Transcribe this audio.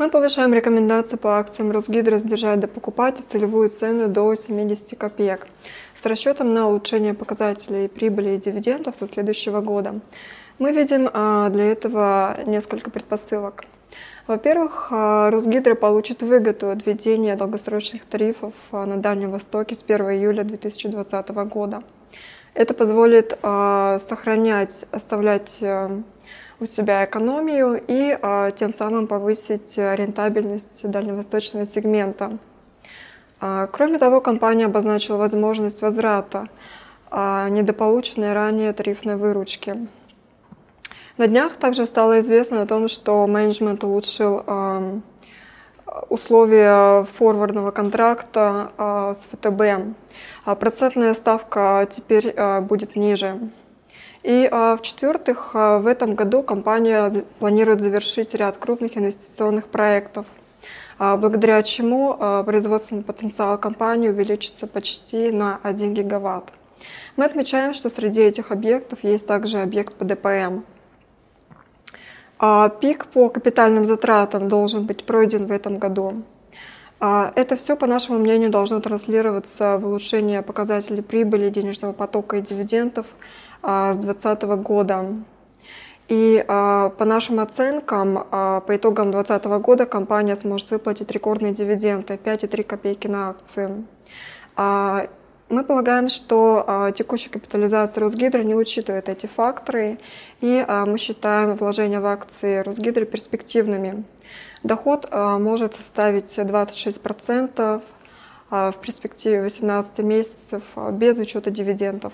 Мы повышаем рекомендации по акциям Росгидро сдержать до покупателя целевую цену до 70 копеек с расчетом на улучшение показателей прибыли и дивидендов со следующего года. Мы видим а, для этого несколько предпосылок. Во-первых, а, Росгидро получит выгоду от введения долгосрочных тарифов а, на Дальнем Востоке с 1 июля 2020 года. Это позволит сохранять, оставлять у себя экономию и а, тем самым повысить рентабельность дальневосточного сегмента. А, кроме того, компания обозначила возможность возврата а, недополученной ранее тарифной выручки. На днях также стало известно о том, что менеджмент улучшил условия форвардного контракта с ВТБ. Процентная ставка теперь будет ниже. И а, в-четвертых, а, в этом году компания планирует завершить ряд крупных инвестиционных проектов, а, благодаря чему производственный потенциал компании увеличится почти на 1 гигаватт. Мы отмечаем, что среди этих объектов есть также объект по ДПМ. Пик по капитальным затратам должен быть пройден в этом году. Это все, по нашему мнению, должно транслироваться в улучшение показателей прибыли, денежного потока и дивидендов а, с 2020 года. И а, по нашим оценкам, а, по итогам 2020 года компания сможет выплатить рекордные дивиденды 5,3 копейки на акцию. Мы полагаем, что текущая капитализация Росгидро не учитывает эти факторы, и мы считаем вложения в акции Росгидро перспективными. Доход может составить 26% в перспективе 18 месяцев без учета дивидендов.